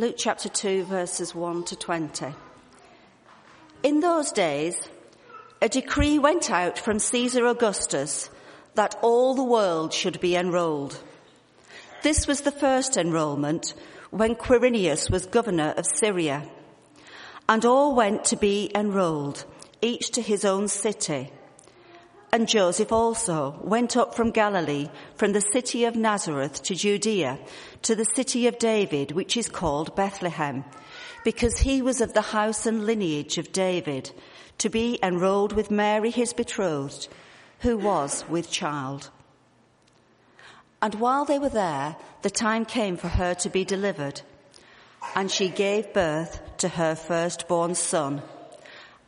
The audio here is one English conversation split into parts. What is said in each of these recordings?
Luke chapter 2 verses 1 to 20. In those days, a decree went out from Caesar Augustus that all the world should be enrolled. This was the first enrollment when Quirinius was governor of Syria. And all went to be enrolled, each to his own city. And Joseph also went up from Galilee, from the city of Nazareth to Judea, to the city of David, which is called Bethlehem, because he was of the house and lineage of David, to be enrolled with Mary his betrothed, who was with child. And while they were there, the time came for her to be delivered, and she gave birth to her firstborn son,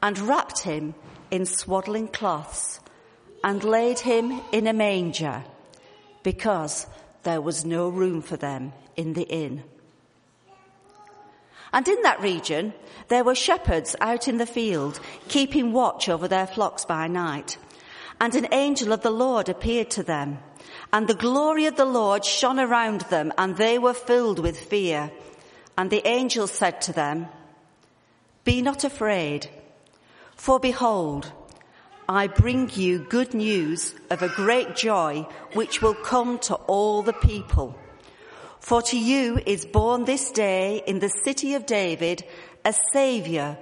and wrapped him in swaddling cloths, and laid him in a manger because there was no room for them in the inn. And in that region, there were shepherds out in the field, keeping watch over their flocks by night. And an angel of the Lord appeared to them, and the glory of the Lord shone around them, and they were filled with fear. And the angel said to them, Be not afraid, for behold, I bring you good news of a great joy which will come to all the people. For to you is born this day in the city of David a savior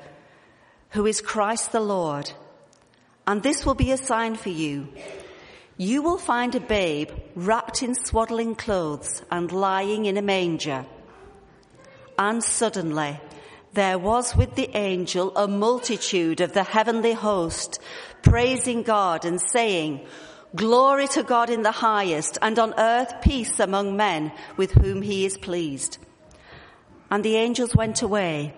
who is Christ the Lord. And this will be a sign for you. You will find a babe wrapped in swaddling clothes and lying in a manger. And suddenly there was with the angel a multitude of the heavenly host praising God and saying, Glory to God in the highest and on earth peace among men with whom he is pleased. And the angels went away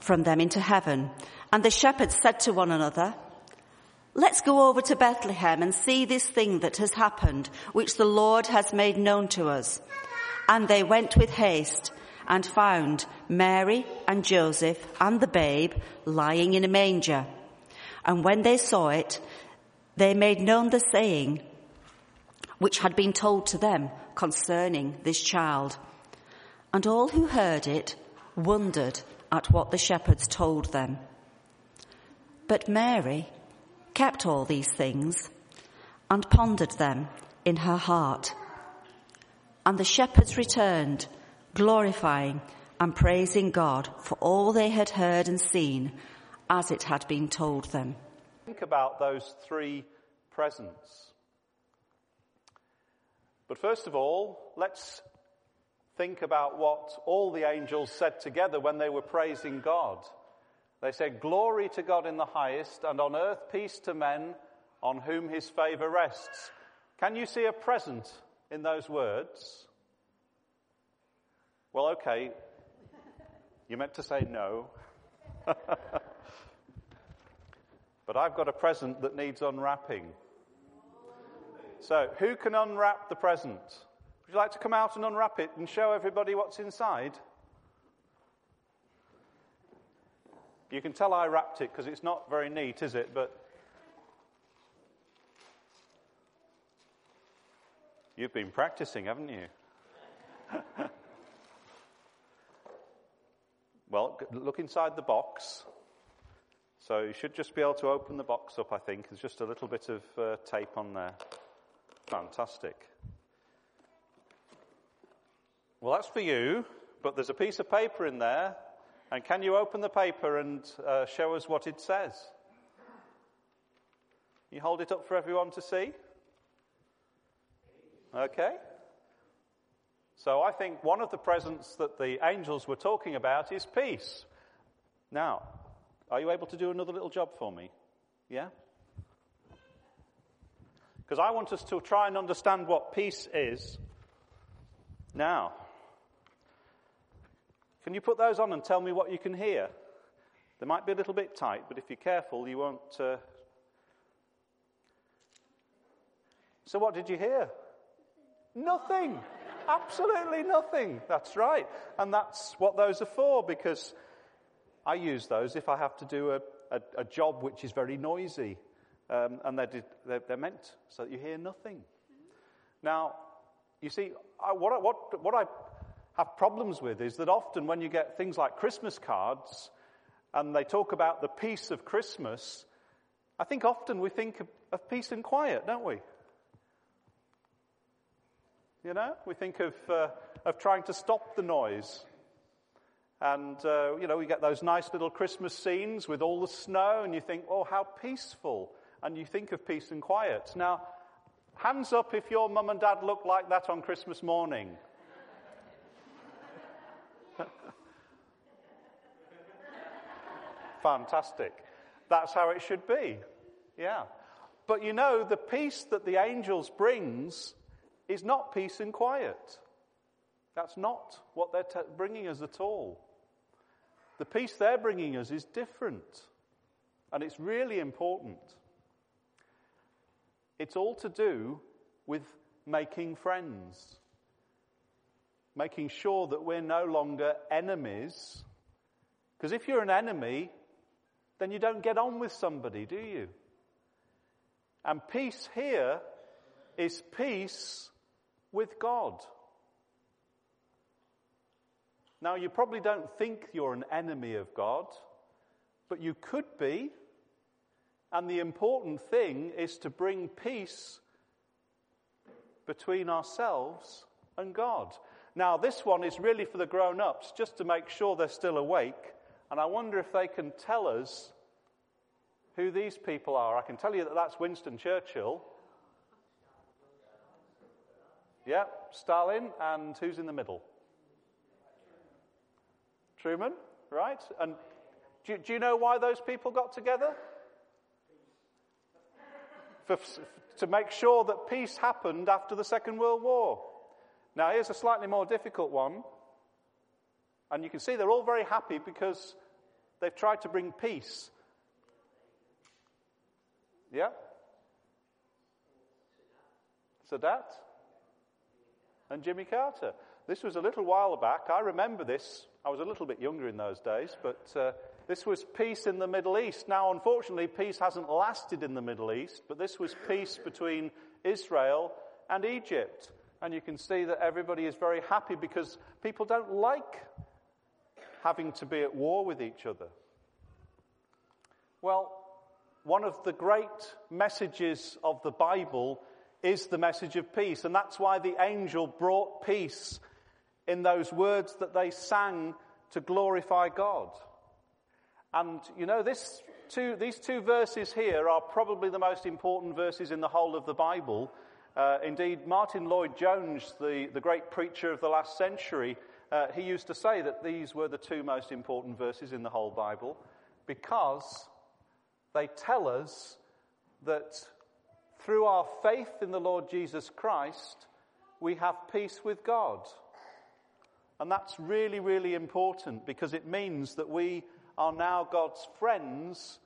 from them into heaven and the shepherds said to one another, Let's go over to Bethlehem and see this thing that has happened, which the Lord has made known to us. And they went with haste and found Mary and Joseph and the babe lying in a manger. And when they saw it, they made known the saying which had been told to them concerning this child. And all who heard it wondered at what the shepherds told them. But Mary kept all these things and pondered them in her heart. And the shepherds returned, glorifying and praising God for all they had heard and seen as it had been told them. Think about those three presents. But first of all, let's think about what all the angels said together when they were praising God. They said, Glory to God in the highest, and on earth peace to men on whom his favor rests. Can you see a present in those words? Well, okay. You meant to say no. But I've got a present that needs unwrapping. So, who can unwrap the present? Would you like to come out and unwrap it and show everybody what's inside? You can tell I wrapped it because it's not very neat, is it? But you've been practicing, haven't you? well, look inside the box. So you should just be able to open the box up, I think. There's just a little bit of uh, tape on there. Fantastic. Well, that's for you, but there's a piece of paper in there. And can you open the paper and uh, show us what it says? You hold it up for everyone to see? Okay. So I think one of the presents that the angels were talking about is peace. Now, are you able to do another little job for me? Yeah? Because I want us to try and understand what peace is now. Can you put those on and tell me what you can hear? They might be a little bit tight, but if you're careful, you won't. Uh... So, what did you hear? Nothing. Absolutely nothing. That's right. And that's what those are for, because I use those if I have to do a, a, a job which is very noisy. Um, and they're, they're, they're, meant so that you hear nothing. Now, you see, I, what, I, what, what I have problems with is that often when you get things like Christmas cards and they talk about the peace of Christmas, I think often we think of, of peace and quiet, don't we? You know, we think of, uh, of trying to stop the noise. And, uh, you know, we get those nice little Christmas scenes with all the snow, and you think, oh, how peaceful. And you think of peace and quiet. Now, hands up if your mum and dad look like that on Christmas morning. Fantastic. That's how it should be. Yeah. But you know, the peace that the angels brings is not peace and quiet. That's not what they're t- bringing us at all. The peace they're bringing us is different. And it's really important. It's all to do with making friends, making sure that we're no longer enemies. Because if you're an enemy, then you don't get on with somebody, do you? And peace here is peace with God. Now, you probably don't think you're an enemy of God, but you could be. And the important thing is to bring peace between ourselves and God. Now, this one is really for the grown ups, just to make sure they're still awake. And I wonder if they can tell us who these people are. I can tell you that that's Winston Churchill. Yeah, Stalin, and who's in the middle? Truman, right? And do, do you know why those people got together? For, to make sure that peace happened after the Second World War. Now, here's a slightly more difficult one. And you can see they're all very happy because they've tried to bring peace. Yeah? Sadat and Jimmy Carter. This was a little while back. I remember this. I was a little bit younger in those days, but uh, this was peace in the Middle East. Now, unfortunately, peace hasn't lasted in the Middle East, but this was peace between Israel and Egypt. And you can see that everybody is very happy because people don't like having to be at war with each other. Well, one of the great messages of the Bible is the message of peace, and that's why the angel brought peace in those words that they sang to glorify God. And you know, this two, these two verses here are probably the most important verses in the whole of the Bible. Uh, indeed, Martyn Lloyd-Jones, the, the great preacher of the last century, uh, he used to say that these were the two most important verses in the whole Bible because they tell us that through our faith in the Lord Jesus Christ, we have peace with God. And that's really, really important because it means that we are now God's friends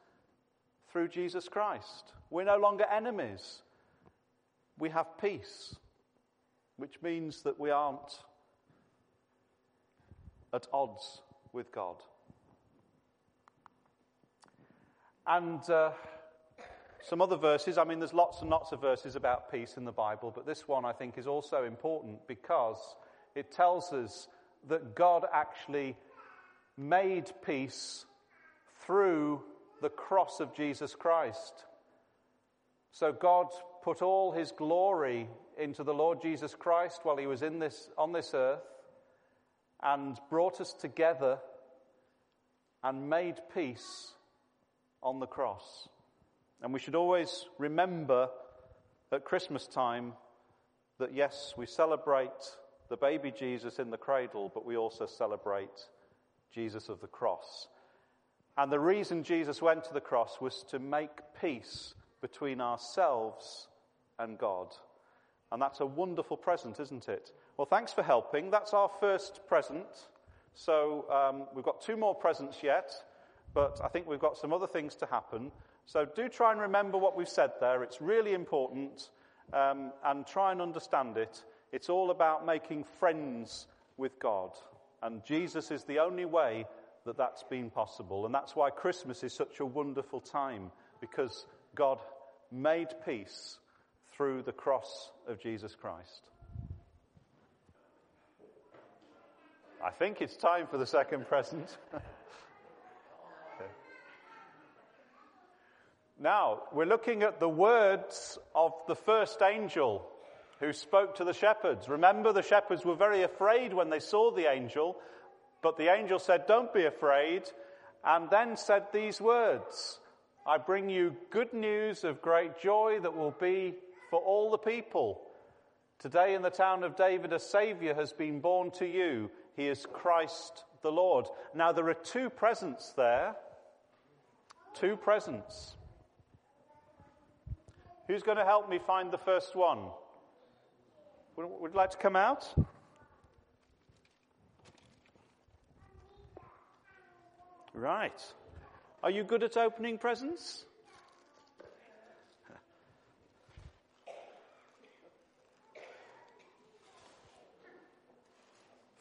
through Jesus Christ. We're no longer enemies. We have peace, which means that we aren't at odds with God. And uh, some other verses, I mean, there's lots and lots of verses about peace in the Bible, but this one I think is also important because it tells us that God actually made peace through the cross of Jesus Christ. So God put all his glory into the Lord Jesus Christ while he was in this, on this earth and brought us together and made peace on the cross. And we should always remember at Christmas time that yes, we celebrate the baby Jesus in the cradle, but we also celebrate Jesus of the cross. And the reason Jesus went to the cross was to make peace between ourselves and God. And that's a wonderful present, isn't it? Well, thanks for helping. That's our first present. So um, we've got two more presents yet, but I think we've got some other things to happen. So do try and remember what we've said there. It's really important, um, and try and understand it. It's all about making friends with God. And Jesus is the only way that that's been possible. And that's why Christmas is such a wonderful time, because God made peace through the cross of Jesus Christ. I think it's time for the second present. Now, we're looking at the words of the first angel who spoke to the shepherds. Remember, the shepherds were very afraid when they saw the angel, but the angel said, Don't be afraid, and then said these words I bring you good news of great joy that will be for all the people. Today in the town of David, a Savior has been born to you. He is Christ the Lord. Now, there are two presents there. Two presents. Who's going to help me find the first one? Would, you like to come out? Right. Are you good at opening presents?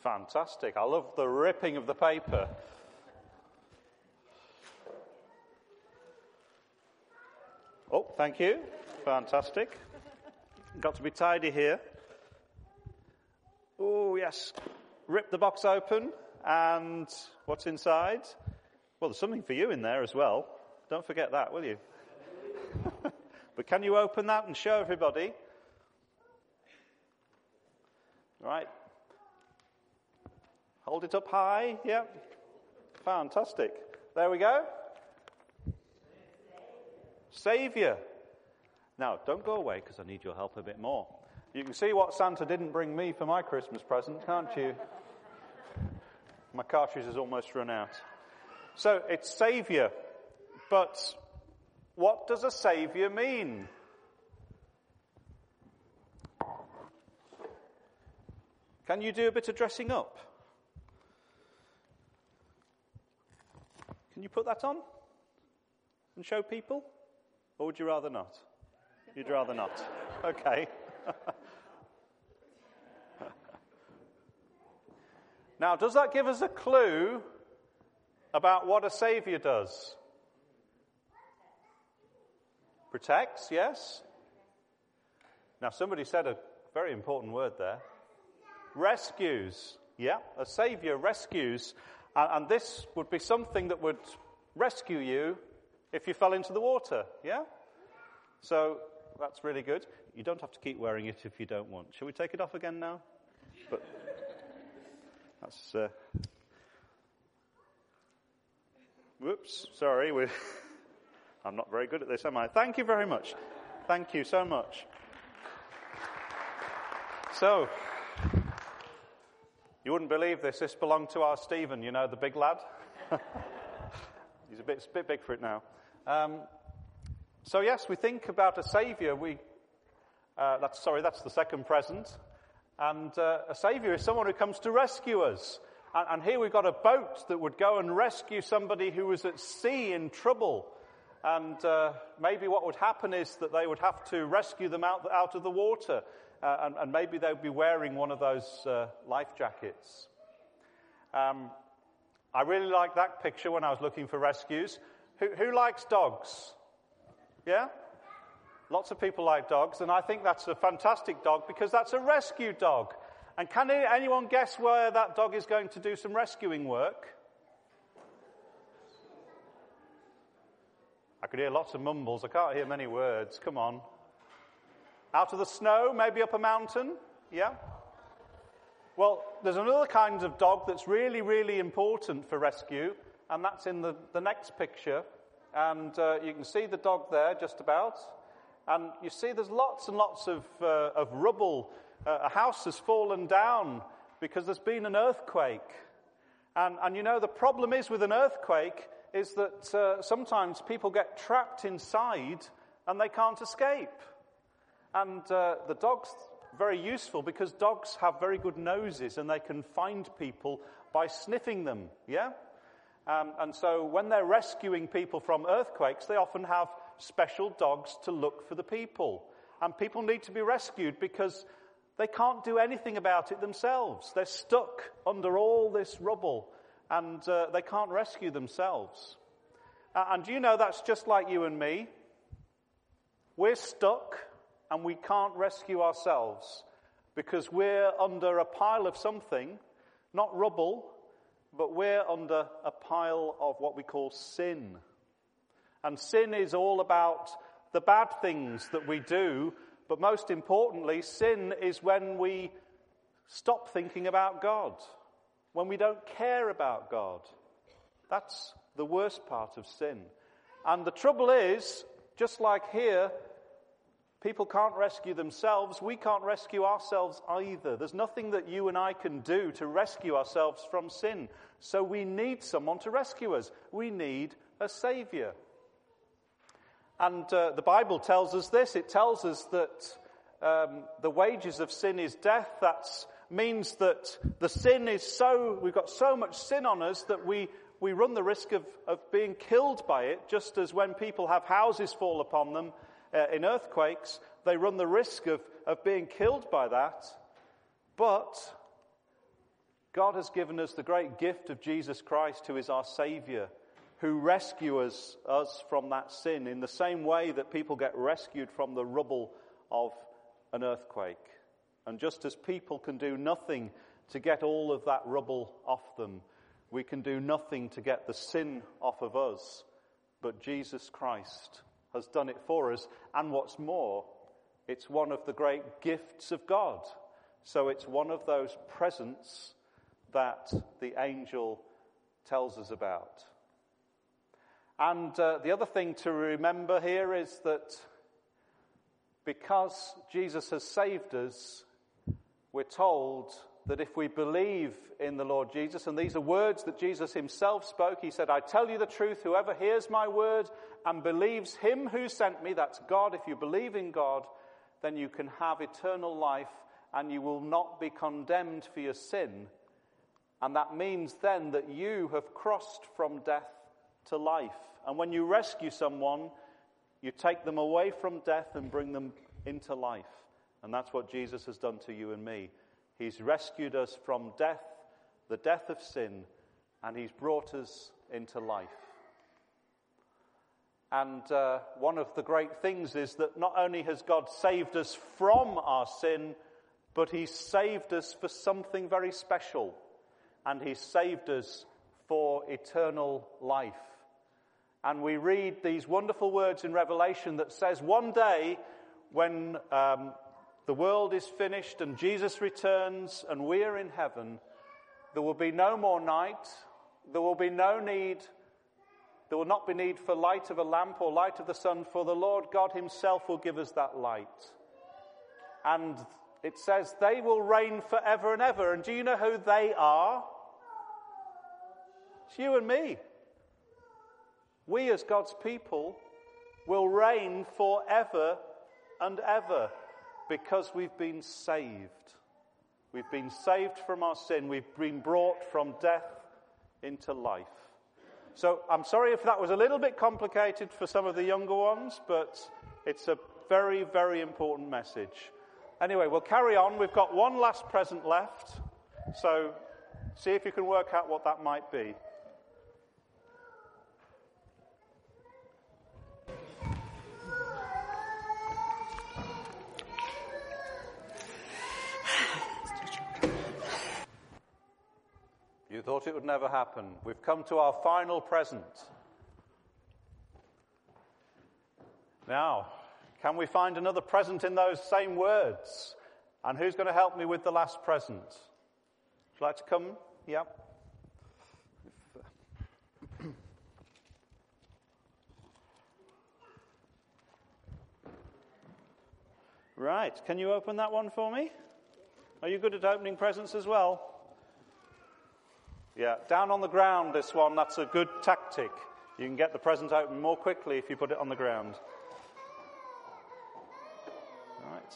Fantastic. I love the ripping of the paper. Oh, thank you. Fantastic. Got to be tidy here. Oh, yes. Rip the box open. And what's inside? Well, there's something for you in there as well. Don't forget that, will you? but can you open that and show everybody? Right. Hold it up high. Yep. Fantastic. There we go. Savior. Now, don't go away because I need your help a bit more. You can see what Santa didn't bring me for my Christmas present, can't you? My cartridge has almost run out. So it's Saviour. But what does a Saviour mean? Can you do a bit of dressing up? Can you put that on and show people? Or would you rather not? You'd rather not. Okay. now, does that give us a clue about what a Savior does? Protects, yes. Now, somebody said a very important word there. Rescues. Yeah, a Savior rescues. And, and this would be something that would rescue you if you fell into the water. Yeah? So that's really good. You don't have to keep wearing it if you don't want. Shall we take it off again now? But that's. Uh, whoops, sorry. We're I'm not very good at this, am I? Thank you very much. Thank you so much. So, you wouldn't believe this. This belonged to our Stephen, you know, the big lad. He's a bit, a bit big for it now. Um, so, yes, we think about a Savior. We, uh, that's, sorry, that's the second present. And uh, a Savior is someone who comes to rescue us. And, and, here we've got a boat that would go and rescue somebody who was at sea in trouble. And uh, maybe what would happen is that they would have to rescue them out, out of the water. Uh, and, and, maybe they would be wearing one of those uh, life jackets. Um, I really liked that picture when I was looking for rescues. Who, who likes dogs? Yeah? Lots of people like dogs, and I think that's a fantastic dog because that's a rescue dog. And can anyone guess where that dog is going to do some rescuing work? I could hear lots of mumbles. I can't hear many words. Come on. Out of the snow, maybe up a mountain? Yeah? Well, there's another kind of dog that's really, really important for rescue, and that's in the, the next picture. And uh, you can see the dog there just about. And you see there's lots and lots of, uh, of rubble. Uh, a house has fallen down because there's been an earthquake. And, and you know, the problem is with an earthquake is that uh, sometimes people get trapped inside and they can't escape. And uh, the dog's very useful because dogs have very good noses and they can find people by sniffing them. Yeah? Um, and so when they're rescuing people from earthquakes, they often have special dogs to look for the people. And people need to be rescued because they can't do anything about it themselves. They're stuck under all this rubble and uh, they can't rescue themselves. Uh, and you know that's just like you and me. We're stuck and we can't rescue ourselves because we're under a pile of something Not rubble, but we're under a pile of what we call sin. And sin is all about the bad things that we do, but most importantly, sin is when we stop thinking about God, when we don't care about God. That's the worst part of sin. And the trouble is, just like here, people can't rescue themselves. We can't rescue ourselves either. There's nothing that you and I can do to rescue ourselves from sin. So we need someone to rescue us. We need a Savior. And uh, the Bible tells us this it tells us that um, the wages of sin is death. That means that the sin is so, we've got so much sin on us that we, we run the risk of, of being killed by it, just as when people have houses fall upon them uh, in earthquakes, they run the risk of, of being killed by that. But God has given us the great gift of Jesus Christ, who is our Savior who rescues us from that sin in the same way that people get rescued from the rubble of an earthquake. And just as people can do nothing to get all of that rubble off them, we can do nothing to get the sin off of us. But Jesus Christ has done it for us. And what's more, it's one of the great gifts of God. So it's one of those presents that the angel tells us about. And uh, the other thing to remember here is that because Jesus has saved us, we're told that if we believe in the Lord Jesus, and these are words that Jesus himself spoke, he said, I tell you the truth, whoever hears my word and believes him who sent me, that's God, if you believe in God, then you can have eternal life and you will not be condemned for your sin. And that means then that you have crossed from death to life. And when you rescue someone, you take them away from death and bring them into life. And that's what Jesus has done to you and me. He's rescued us from death, the death of sin, and He's brought us into life. And uh, one of the great things is that not only has God saved us from our sin, but He saved us for something very special. And He saved us for eternal life. And we read these wonderful words in Revelation that says, one day when um, the world is finished and Jesus returns and we are in heaven, there will be no more night. There will be no need. There will not be need for light of a lamp or light of the sun, for the Lord God Himself will give us that light. And it says they will reign forever and ever. And do you know who they are? It's you and me we as God's people will reign forever and ever because we've been saved. We've been saved from our sin. We've been brought from death into life. So I'm sorry if that was a little bit complicated for some of the younger ones, but it's a very, very important message. Anyway, we'll carry on. We've got one last present left. So see if you can work out what that might be. You thought it would never happen. We've come to our final present. Now, can we find another present in those same words? And who's going to help me with the last present? Would you like to come? Yeah. Right, can you open that one for me? Are you good at opening presents as well? Yeah, down on the ground, this one, that's a good tactic. You can get the present open more quickly if you put it on the ground. Right.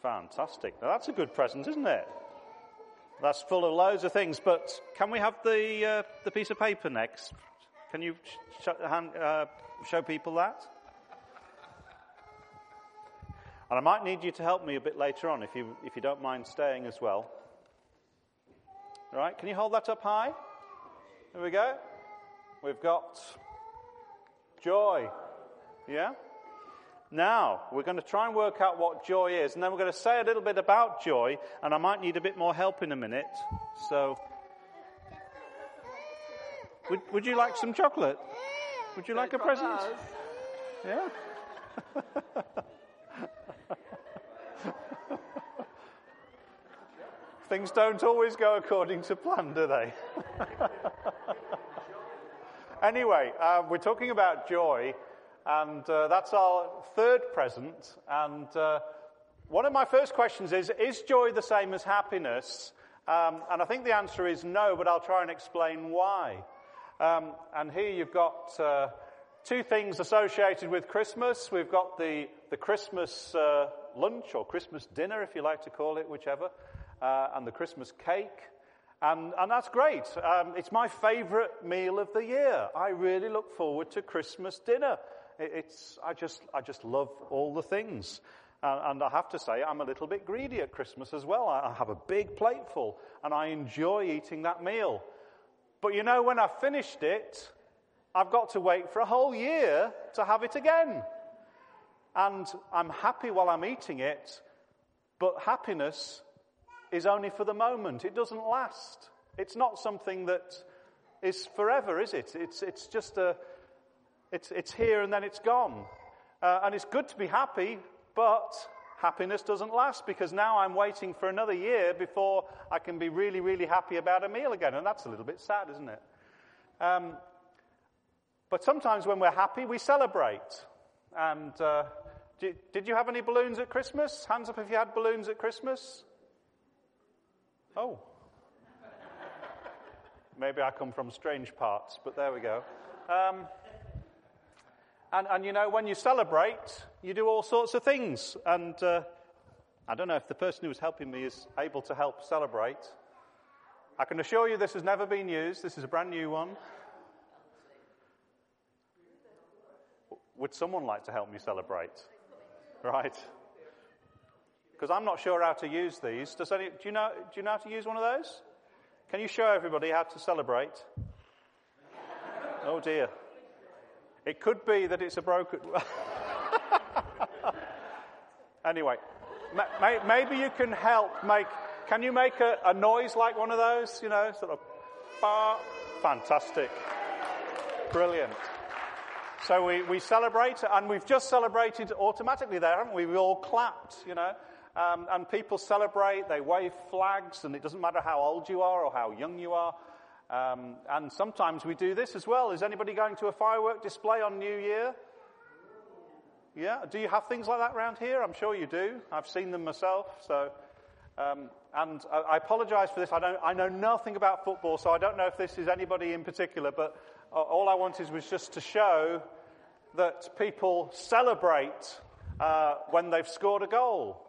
Fantastic. Now that's a good present, isn't it? That's full of loads of things, but can we have the, uh, the piece of paper next? Can you sh- hand, uh, show people that? And I might need you to help me a bit later on if you, if you don't mind staying as well. All right, can you hold that up high? There we go. We've got joy. Yeah? Now, we're going to try and work out what joy is, and then we're going to say a little bit about joy, and I might need a bit more help in a minute. So, would, would you like some chocolate? Would you like a present? Yeah? Things don't always go according to plan, do they? anyway, uh, we're talking about joy, and uh, that's our third present. And uh, one of my first questions is Is joy the same as happiness? Um, and I think the answer is no, but I'll try and explain why. Um, and here you've got uh, two things associated with Christmas. We've got the, the Christmas uh, lunch or Christmas dinner, if you like to call it, whichever, uh, and the Christmas cake. And, and that's great. Um, it's my favorite meal of the year. I really look forward to Christmas dinner. It's, I, just, I just love all the things. and I have to say, I'm a little bit greedy at Christmas as well. I have a big plateful and I enjoy eating that meal. But you know, when I've finished it, I've got to wait for a whole year to have it again. And I'm happy while I'm eating it, but happiness is only for the moment. It doesn't last. It's not something that is forever, is it? It's, it's just a, it's, it's here and then it's gone. Uh, and it's good to be happy, but happiness doesn't last because now I'm waiting for another year before I can be really, really happy about a meal again. And that's a little bit sad, isn't it? Um, but sometimes when we're happy, we celebrate. And uh, did, did you have any balloons at Christmas? Hands up if you had balloons at Christmas. Oh. Maybe I come from strange parts, but there we go. Um, and, and you know, when you celebrate, you do all sorts of things. And uh, I don't know if the person who was helping me is able to help celebrate. I can assure you this has never been used. This is a brand new one. Would someone like to help me celebrate? Right. Because I'm not sure how to use these. Does any, do, you know, do you know how to use one of those? Can you show everybody how to celebrate? Oh dear. It could be that it's a broken. anyway, maybe you can help make. Can you make a, a noise like one of those? You know, sort of. Bar. Fantastic. Brilliant. So we, we celebrate, and we've just celebrated automatically there, haven't we? We all clapped, you know. Um, and people celebrate, they wave flags, and it doesn't matter how old you are or how young you are. Um, and sometimes we do this as well. Is anybody going to a firework display on New Year? Yeah? Do you have things like that around here? I'm sure you do. I've seen them myself. So, um, and I, I apologize for this. I, don't, I know nothing about football, so I don't know if this is anybody in particular, but all I wanted was just to show that people celebrate uh, when they've scored a goal.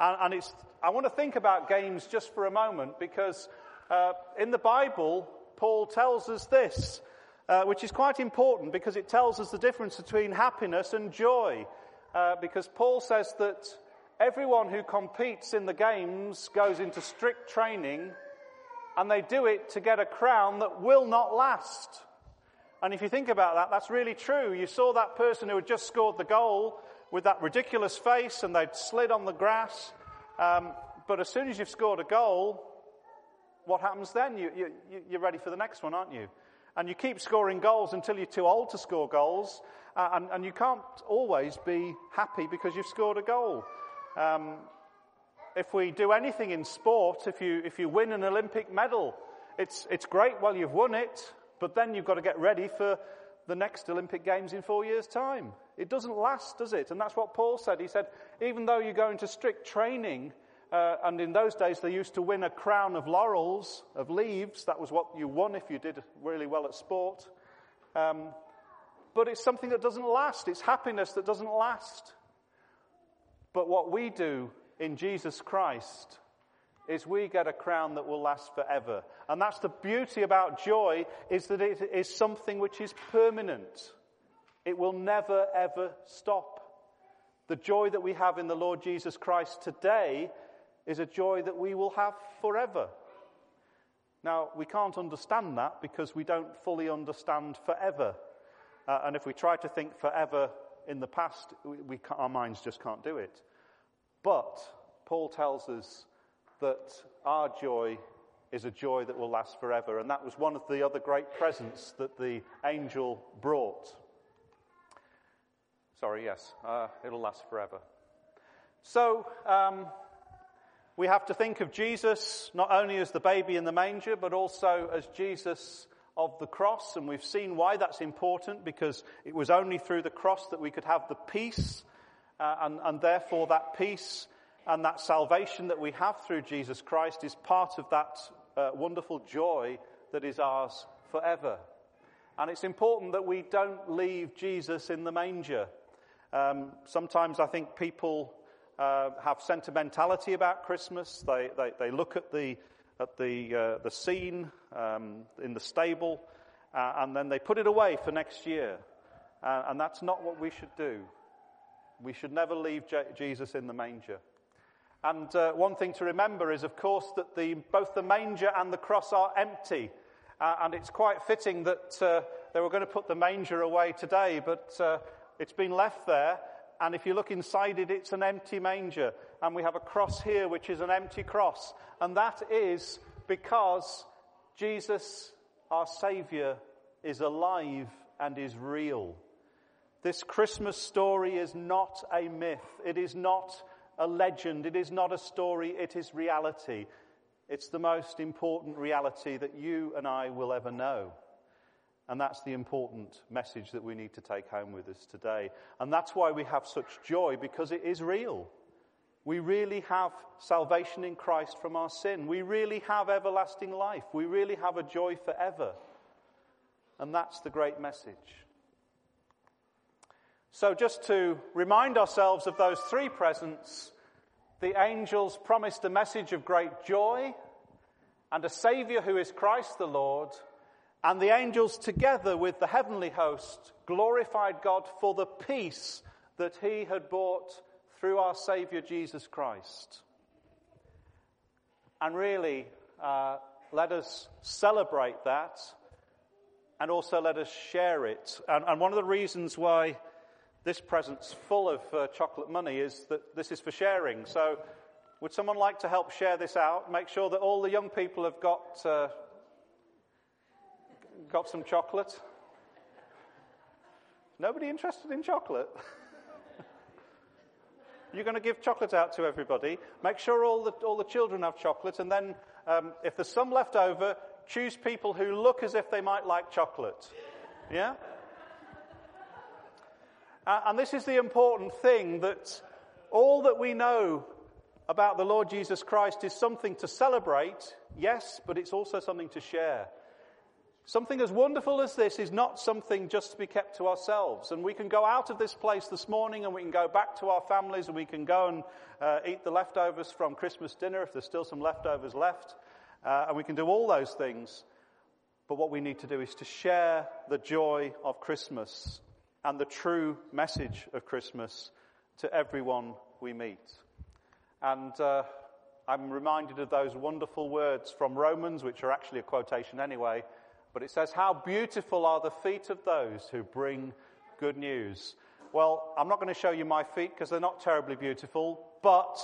And, and, it's, I want to think about games just for a moment because uh, in the Bible, Paul tells us this, uh, which is quite important because it tells us the difference between happiness and joy. Uh, because Paul says that everyone who competes in the games goes into strict training and they do it to get a crown that will not last. And if you think about that, that's really true. You saw that person who had just scored the goal with that ridiculous face and they'd slid on the grass. Um, but as soon as you've scored a goal, what happens then? You, you, you're ready for the next one, aren't you? And you keep scoring goals until you're too old to score goals. Uh, and, and, you can't always be happy because you've scored a goal. Um, if we do anything in sport, if you, if you win an Olympic medal, it's, it's great while you've won it, but then you've got to get ready for the next Olympic Games in four years' time. It doesn't last, does it? And that's what Paul said. He said, even though you go into strict training, uh, and in those days, they used to win a crown of laurels, of leaves. That was what you won if you did really well at sport. Um, but it's something that doesn't last. It's happiness that doesn't last. But what we do in Jesus Christ is we get a crown that will last forever. And that's the beauty about joy is that it is something which is permanent. It will never ever stop. The joy that we have in the Lord Jesus Christ today is a joy that we will have forever. Now, we can't understand that because we don't fully understand forever. Uh, and if we try to think forever in the past, we, we our minds just can't do it. But Paul tells us that our joy is a joy that will last forever. And that was one of the other great presents that the angel brought. Sorry, yes, uh, it'll last forever. So, um, we have to think of Jesus not only as the baby in the manger, but also as Jesus of the cross. And we've seen why that's important because it was only through the cross that we could have the peace, uh, and, and therefore that peace and that salvation that we have through Jesus Christ is part of that uh, wonderful joy that is ours forever. And it's important that we don't leave Jesus in the manger. Um, sometimes I think people uh, have sentimentality about Christmas. They, they, they look at the, at the, uh, the scene um, in the stable uh, and then they put it away for next year. Uh, and that's not what we should do. We should never leave Je- Jesus in the manger. And uh, one thing to remember is, of course, that the, both the manger and the cross are empty. Uh, and it's quite fitting that they were going to put the manger away today, but it's been left there. And if you look inside it, it's an empty manger. And we have a cross here, which is an empty cross. And that is because Jesus, our Savior, is alive and is real. This Christmas story is not a myth. It is not a legend. It is not a story. It is reality. It's the most important reality that you and I will ever know. And that's the important message that we need to take home with us today. And that's why we have such joy, because it is real. We really have salvation in Christ from our sin. We really have everlasting life. We really have a joy forever. And that's the great message. So, just to remind ourselves of those three presents, the angels promised a message of great joy and a Saviour who is Christ the Lord. And the angels, together with the heavenly host, glorified God for the peace that He had brought through our Saviour Jesus Christ. And really, uh, let us celebrate that and also let us share it. And, and one of the reasons why this present's full of uh, chocolate money is that this is for sharing. So, would someone like to help share this out? Make sure that all the young people have got uh, got some chocolate. Nobody interested in chocolate? You're going to give chocolate out to everybody. Make sure all the, all the children have chocolate, and then um, if there's some left over, choose people who look as if they might like chocolate. Yeah? Uh, and this is the important thing that all that we know about the Lord Jesus Christ is something to celebrate, yes, but it's also something to share. Something as wonderful as this is not something just to be kept to ourselves. And we can go out of this place this morning and we can go back to our families and we can go and uh, eat the leftovers from Christmas dinner if there's still some leftovers left. Uh, and we can do all those things. But what we need to do is to share the joy of Christmas and the true message of Christmas to everyone we meet. And uh, I'm reminded of those wonderful words from Romans, which are actually a quotation anyway, but it says, How beautiful are the feet of those who bring good news. Well, I'm not going to show you my feet because they're not terribly beautiful, but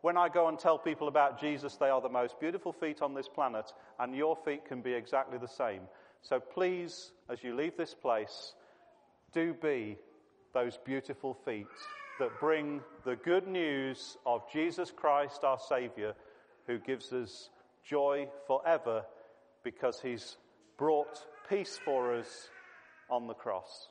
when I go and tell people about Jesus, they are the most beautiful feet on this planet, and your feet can be exactly the same. So please, as you leave this place, do be those beautiful feet that bring the good news of Jesus Christ, our Saviour, who gives us joy forever because he's brought peace for us on the cross.